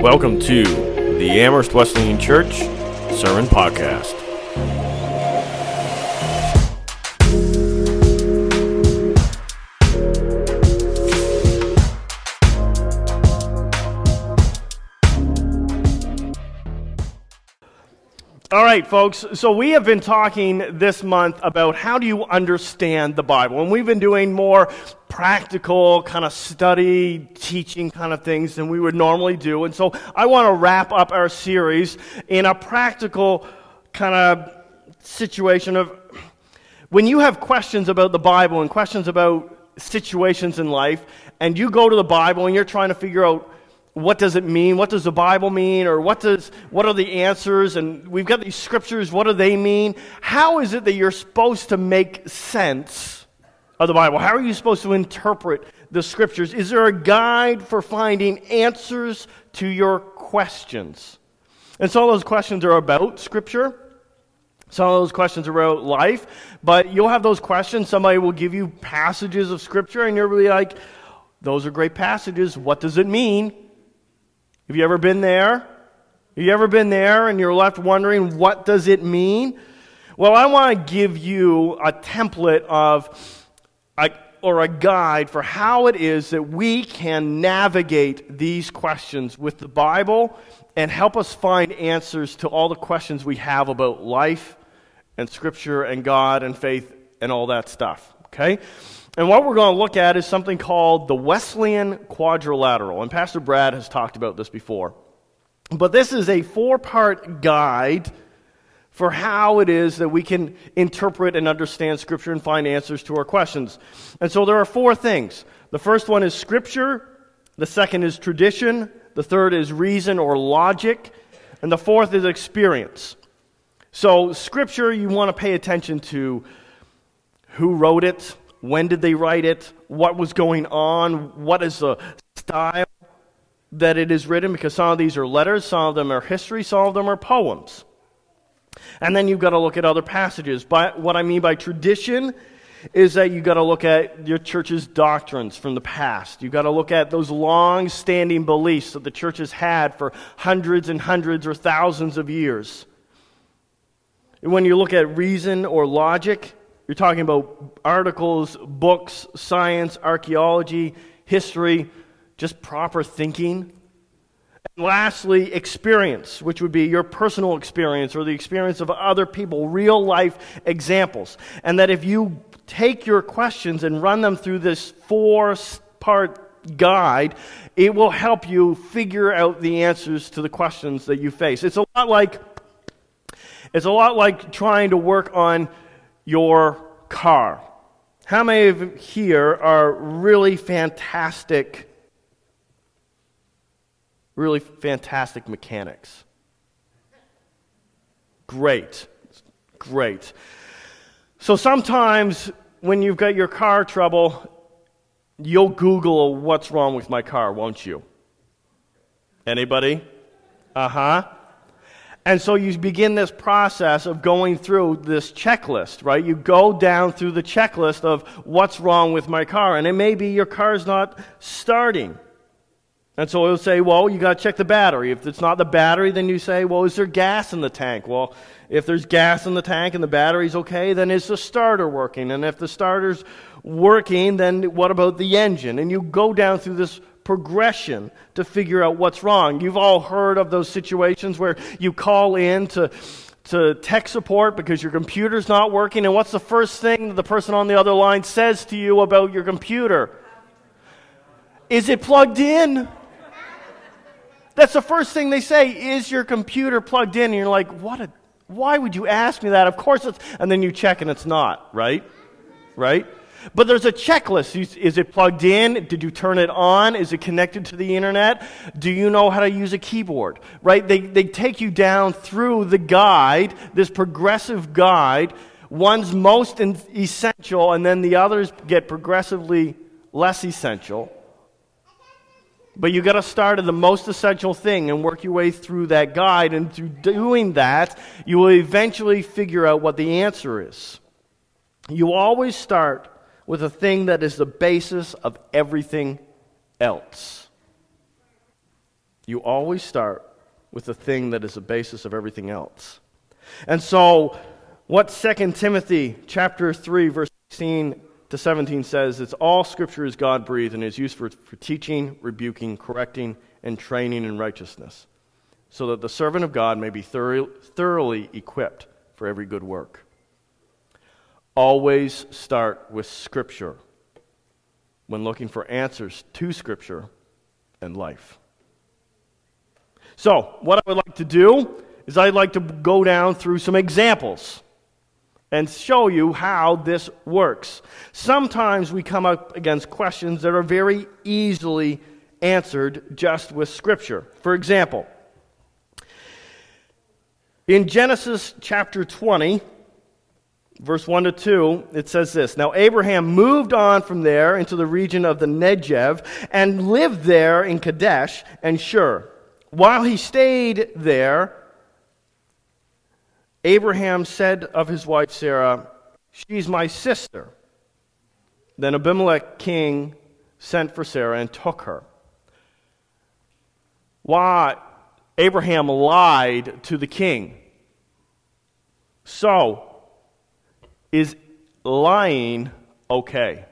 Welcome to the Amherst Wesleyan Church Sermon Podcast. All right, folks. So we have been talking this month about how do you understand the Bible. And we've been doing more practical kind of study, teaching kind of things than we would normally do. And so I want to wrap up our series in a practical kind of situation of when you have questions about the Bible and questions about situations in life, and you go to the Bible and you're trying to figure out what does it mean? What does the Bible mean? Or what, does, what are the answers? And we've got these scriptures. What do they mean? How is it that you're supposed to make sense of the Bible? How are you supposed to interpret the scriptures? Is there a guide for finding answers to your questions? And some of those questions are about scripture. Some of those questions are about life. But you'll have those questions. Somebody will give you passages of scripture, and you'll be like, those are great passages. What does it mean? Have you ever been there? Have you ever been there and you're left wondering, what does it mean? Well, I want to give you a template of, a, or a guide for how it is that we can navigate these questions with the Bible and help us find answers to all the questions we have about life and Scripture and God and faith and all that stuff. Okay? And what we're going to look at is something called the Wesleyan Quadrilateral. And Pastor Brad has talked about this before. But this is a four part guide for how it is that we can interpret and understand Scripture and find answers to our questions. And so there are four things. The first one is Scripture, the second is tradition, the third is reason or logic, and the fourth is experience. So, Scripture, you want to pay attention to who wrote it, when did they write it? What was going on? What is the style that it is written? Because some of these are letters, some of them are history, some of them are poems. And then you've got to look at other passages. But what I mean by tradition is that you've got to look at your church's doctrines from the past. You've got to look at those long standing beliefs that the church has had for hundreds and hundreds or thousands of years. And when you look at reason or logic, you're talking about articles, books, science, archaeology, history, just proper thinking. Lastly, experience, which would be your personal experience or the experience of other people, real life examples. And that if you take your questions and run them through this four part guide, it will help you figure out the answers to the questions that you face. It's a lot like it's a lot like trying to work on your car. How many of you here are really fantastic, really fantastic mechanics? Great. Great. So sometimes when you've got your car trouble, you'll Google what's wrong with my car, won't you? Anybody? Uh huh. And so you begin this process of going through this checklist, right? You go down through the checklist of what's wrong with my car. And it may be your car's not starting. And so it'll say, well, you got to check the battery. If it's not the battery, then you say, well, is there gas in the tank? Well, if there's gas in the tank and the battery's okay, then is the starter working? And if the starter's working, then what about the engine? And you go down through this progression to figure out what's wrong. You've all heard of those situations where you call in to, to tech support because your computer's not working, and what's the first thing that the person on the other line says to you about your computer? Is it plugged in? That's the first thing they say. Is your computer plugged in? And you're like, what a, why would you ask me that? Of course it's, and then you check and it's not, right? Right? But there's a checklist. Is it plugged in? Did you turn it on? Is it connected to the internet? Do you know how to use a keyboard? Right? They, they take you down through the guide, this progressive guide. One's most essential, and then the others get progressively less essential. But you got to start at the most essential thing and work your way through that guide. And through doing that, you will eventually figure out what the answer is. You always start with a thing that is the basis of everything else. you always start with the thing that is the basis of everything else. And so, what 2 Timothy chapter 3, verse 16 to 17 says, it's all scripture is God breathed and is used for, for teaching, rebuking, correcting, and training in righteousness, so that the servant of God may be thoroughly, thoroughly equipped for every good work. Always start with scripture when looking for answers to scripture and life. So, what I would like to do is I'd like to go down through some examples and show you how this works. Sometimes we come up against questions that are very easily answered just with Scripture. For example, in Genesis chapter 20, verse 1 to 2, it says this Now Abraham moved on from there into the region of the Negev and lived there in Kadesh and Shur. While he stayed there, Abraham said of his wife Sarah, She's my sister. Then Abimelech king sent for Sarah and took her. Why? Abraham lied to the king. So, is lying okay?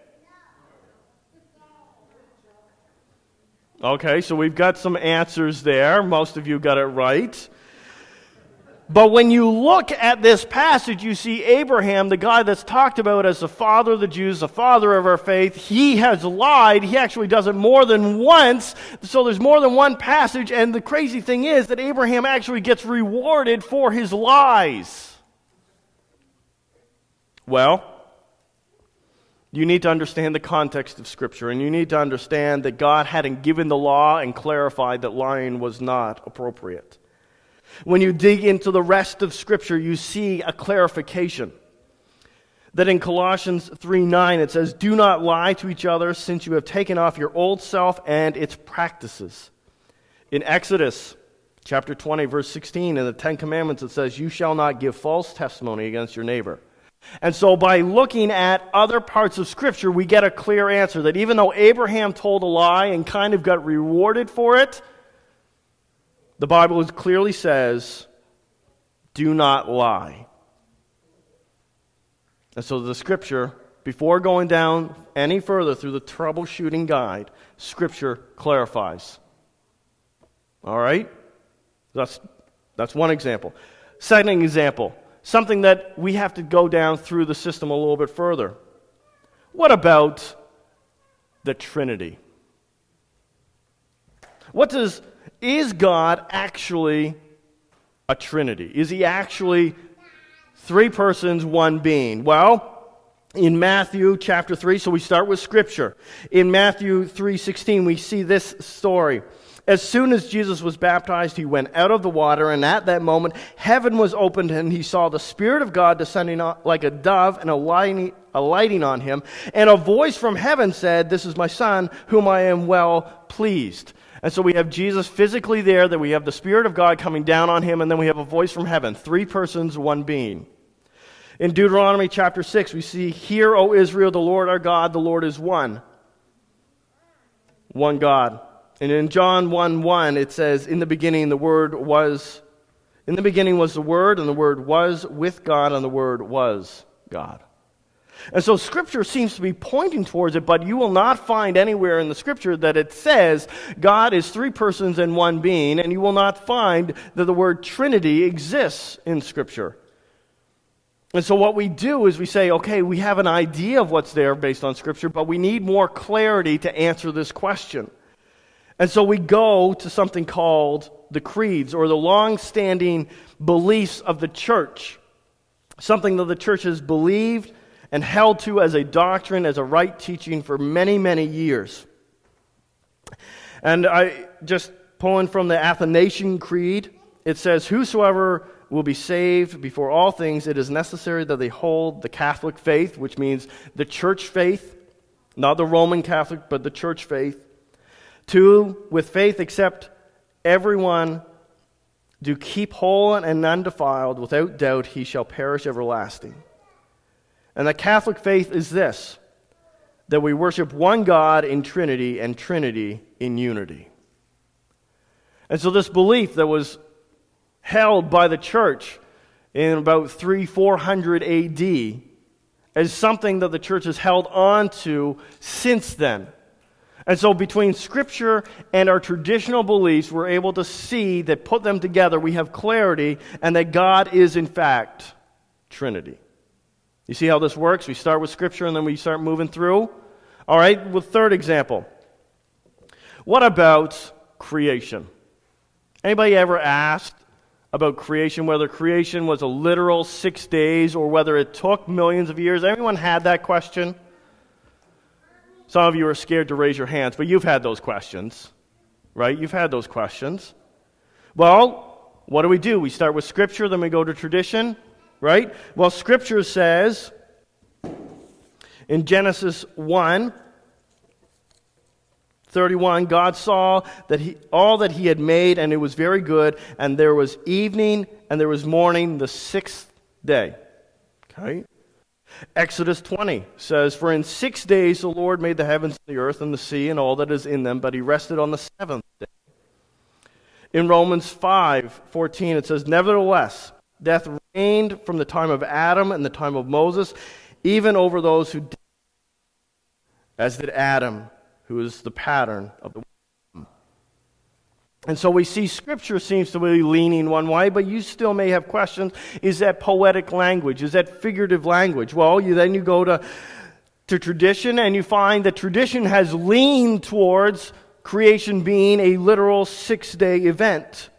Okay, so we've got some answers there. Most of you got it right. But when you look at this passage, you see Abraham, the guy that's talked about as the father of the Jews, the father of our faith, he has lied. He actually does it more than once. So there's more than one passage. And the crazy thing is that Abraham actually gets rewarded for his lies. Well, you need to understand the context of Scripture, and you need to understand that God hadn't given the law and clarified that lying was not appropriate. When you dig into the rest of Scripture, you see a clarification. That in Colossians 3 9, it says, Do not lie to each other, since you have taken off your old self and its practices. In Exodus chapter 20, verse 16, in the Ten Commandments, it says, You shall not give false testimony against your neighbor. And so, by looking at other parts of Scripture, we get a clear answer that even though Abraham told a lie and kind of got rewarded for it, the Bible clearly says, do not lie. And so, the Scripture, before going down any further through the troubleshooting guide, Scripture clarifies. All right? That's, that's one example. Second example something that we have to go down through the system a little bit further. What about the Trinity? What does is God actually a Trinity? Is he actually three persons, one being? Well, in Matthew chapter 3, so we start with scripture. In Matthew 3:16 we see this story. As soon as Jesus was baptized, he went out of the water, and at that moment, heaven was opened, and he saw the Spirit of God descending like a dove and alighting, on him. And a voice from heaven said, This is my Son, whom I am well pleased. And so we have Jesus physically there, that we have the Spirit of God coming down on him, and then we have a voice from heaven three persons, one being. In Deuteronomy chapter 6, we see, Hear, O Israel, the Lord our God, the Lord is one. One God. And in John 1 1, it says, In the beginning, the Word was, in the beginning was the Word, and the Word was with God, and the Word was God. And so Scripture seems to be pointing towards it, but you will not find anywhere in the Scripture that it says God is three persons and one being, and you will not find that the word Trinity exists in Scripture. And so what we do is we say, okay, we have an idea of what's there based on Scripture, but we need more clarity to answer this question. And so we go to something called the creeds or the long standing beliefs of the church, something that the church has believed and held to as a doctrine, as a right teaching for many, many years. And I just pulling from the Athanasian Creed, it says, Whosoever will be saved before all things, it is necessary that they hold the Catholic faith, which means the church faith, not the Roman Catholic, but the church faith Two, with faith accept everyone do keep whole and undefiled, without doubt he shall perish everlasting. And the Catholic faith is this that we worship one God in Trinity and Trinity in unity. And so, this belief that was held by the church in about 3 400 AD is something that the church has held on to since then. And so, between Scripture and our traditional beliefs, we're able to see that put them together, we have clarity, and that God is, in fact, Trinity. You see how this works? We start with Scripture and then we start moving through. All right, with third example. What about creation? Anybody ever asked about creation, whether creation was a literal six days or whether it took millions of years? Anyone had that question? Some of you are scared to raise your hands, but you've had those questions, right? You've had those questions. Well, what do we do? We start with Scripture, then we go to tradition, right? Well, Scripture says in Genesis 1 31, God saw that he, all that he had made, and it was very good, and there was evening and there was morning the sixth day. Okay? Exodus 20 says, For in six days the Lord made the heavens, and the earth, and the sea, and all that is in them, but he rested on the seventh day. In Romans 5 14, it says, Nevertheless, death from the time of Adam and the time of Moses, even over those who did, as did Adam, who is the pattern of the and so we see Scripture seems to be leaning one way, but you still may have questions. Is that poetic language? Is that figurative language? Well, you, then you go to, to tradition and you find that tradition has leaned towards creation being a literal six day event,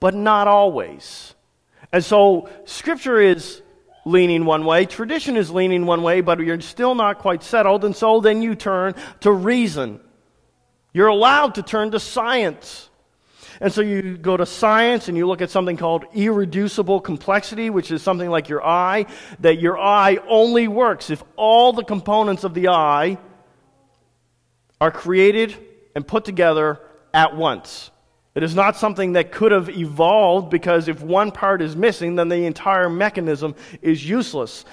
but not always. And so Scripture is leaning one way, tradition is leaning one way, but you're still not quite settled, and so then you turn to reason. You're allowed to turn to science. And so you go to science and you look at something called irreducible complexity, which is something like your eye, that your eye only works if all the components of the eye are created and put together at once. It is not something that could have evolved because if one part is missing, then the entire mechanism is useless.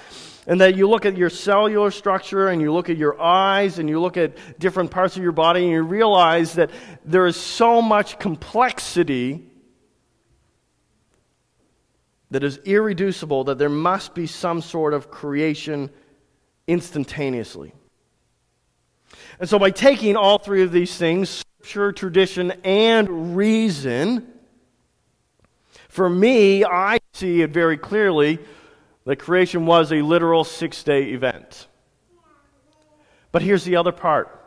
And that you look at your cellular structure and you look at your eyes and you look at different parts of your body and you realize that there is so much complexity that is irreducible that there must be some sort of creation instantaneously. And so, by taking all three of these things scripture, tradition, and reason for me, I see it very clearly that creation was a literal six day event. But here's the other part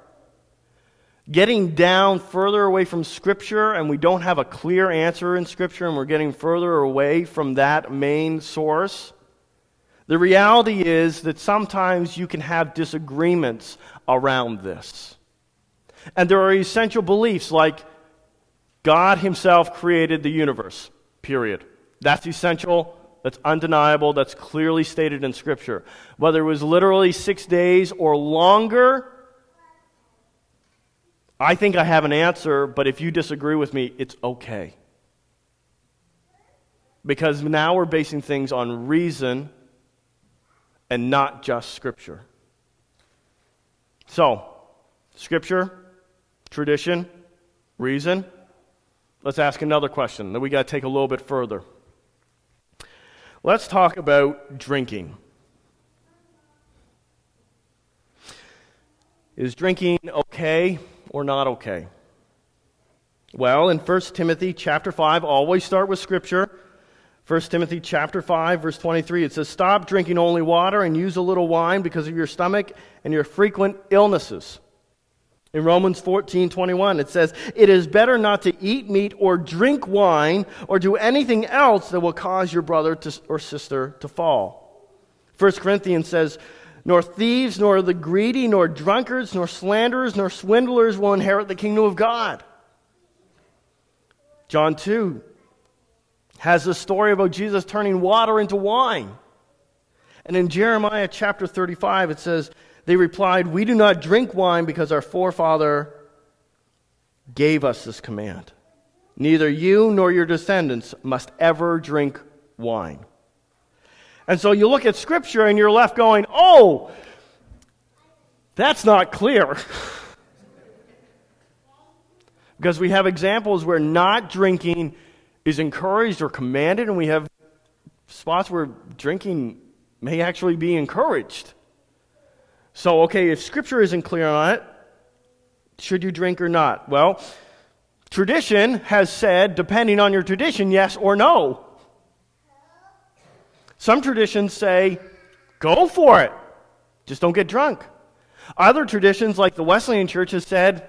getting down further away from Scripture, and we don't have a clear answer in Scripture, and we're getting further away from that main source. The reality is that sometimes you can have disagreements around this. And there are essential beliefs like God Himself created the universe, period. That's essential that's undeniable, that's clearly stated in Scripture. Whether it was literally six days or longer, I think I have an answer, but if you disagree with me, it's okay. Because now we're basing things on reason and not just Scripture. So, Scripture, tradition, reason. Let's ask another question that we got to take a little bit further. Let's talk about drinking. Is drinking okay or not okay? Well, in 1 Timothy chapter 5, always start with scripture. 1 Timothy chapter 5 verse 23 it says stop drinking only water and use a little wine because of your stomach and your frequent illnesses. In Romans 14, 21, it says, It is better not to eat meat or drink wine or do anything else that will cause your brother to, or sister to fall. 1 Corinthians says, Nor thieves, nor the greedy, nor drunkards, nor slanderers, nor swindlers will inherit the kingdom of God. John 2 has a story about Jesus turning water into wine. And in Jeremiah chapter 35, it says, they replied, We do not drink wine because our forefather gave us this command. Neither you nor your descendants must ever drink wine. And so you look at Scripture and you're left going, Oh, that's not clear. Because we have examples where not drinking is encouraged or commanded, and we have spots where drinking may actually be encouraged. So, okay, if Scripture isn't clear on it, should you drink or not? Well, tradition has said, depending on your tradition, yes or no. Some traditions say, go for it, just don't get drunk. Other traditions, like the Wesleyan Church, has said,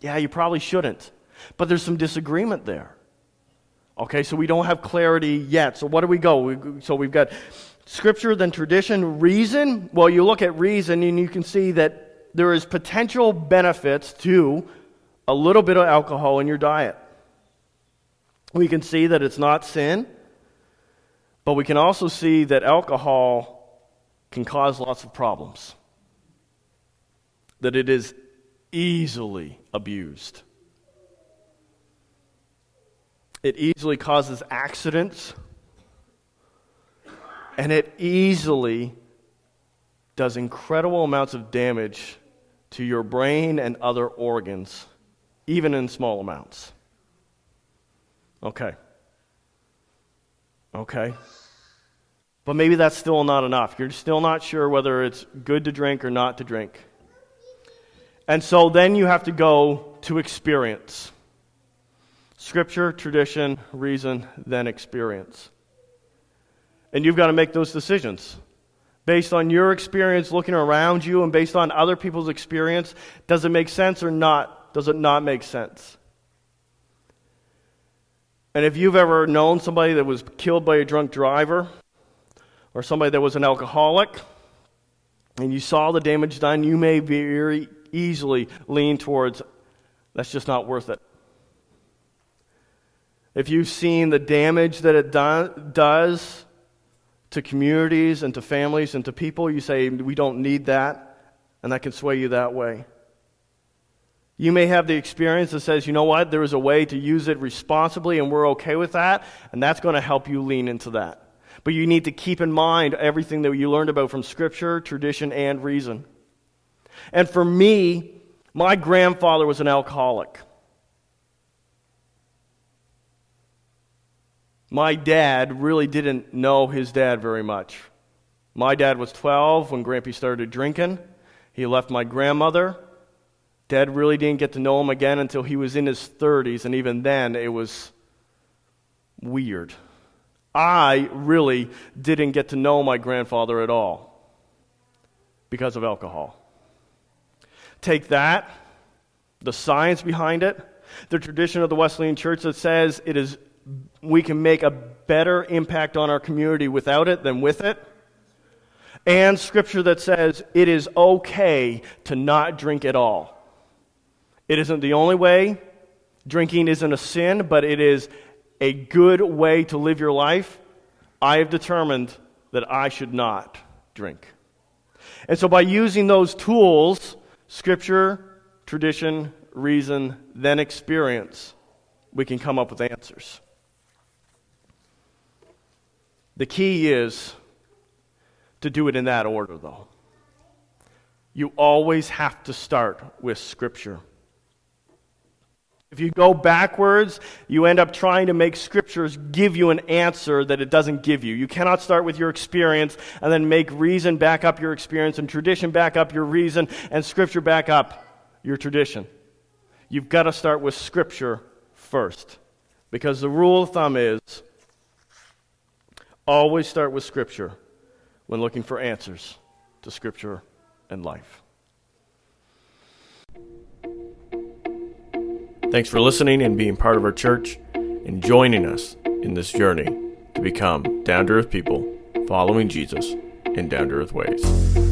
yeah, you probably shouldn't. But there's some disagreement there. Okay, so we don't have clarity yet. So what do we go? So we've got scripture, than tradition, reason. Well, you look at reason and you can see that there is potential benefits to a little bit of alcohol in your diet. We can see that it's not sin, but we can also see that alcohol can cause lots of problems. That it is easily abused. It easily causes accidents, and it easily does incredible amounts of damage to your brain and other organs, even in small amounts. Okay. Okay. But maybe that's still not enough. You're still not sure whether it's good to drink or not to drink. And so then you have to go to experience scripture, tradition, reason, then experience. And you've got to make those decisions. Based on your experience looking around you and based on other people's experience, does it make sense or not? Does it not make sense? And if you've ever known somebody that was killed by a drunk driver or somebody that was an alcoholic, and you saw the damage done, you may very easily lean towards that's just not worth it. If you've seen the damage that it do- does to communities and to families and to people, you say, we don't need that, and that can sway you that way. You may have the experience that says, you know what, there is a way to use it responsibly, and we're okay with that, and that's going to help you lean into that. But you need to keep in mind everything that you learned about from Scripture, tradition, and reason. And for me, my grandfather was an alcoholic. My dad really didn't know his dad very much. My dad was 12 when Grampy started drinking. He left my grandmother. Dad really didn't get to know him again until he was in his 30s, and even then it was weird. I really didn't get to know my grandfather at all because of alcohol. Take that, the science behind it, the tradition of the Wesleyan Church that says it is we can make a better impact on our community without it than with it. And scripture that says it is okay to not drink at all. It isn't the only way. Drinking isn't a sin, but it is a good way to live your life. I have determined that I should not drink. And so, by using those tools scripture, tradition, reason, then experience we can come up with answers. The key is to do it in that order, though. You always have to start with Scripture. If you go backwards, you end up trying to make scriptures give you an answer that it doesn't give you. You cannot start with your experience and then make reason back up your experience and tradition back up your reason and scripture back up your tradition. You've got to start with scripture first. Because the rule of thumb is always start with scripture when looking for answers to scripture and life. Thanks for listening and being part of our church and joining us in this journey to become down to earth people following Jesus in down to earth ways.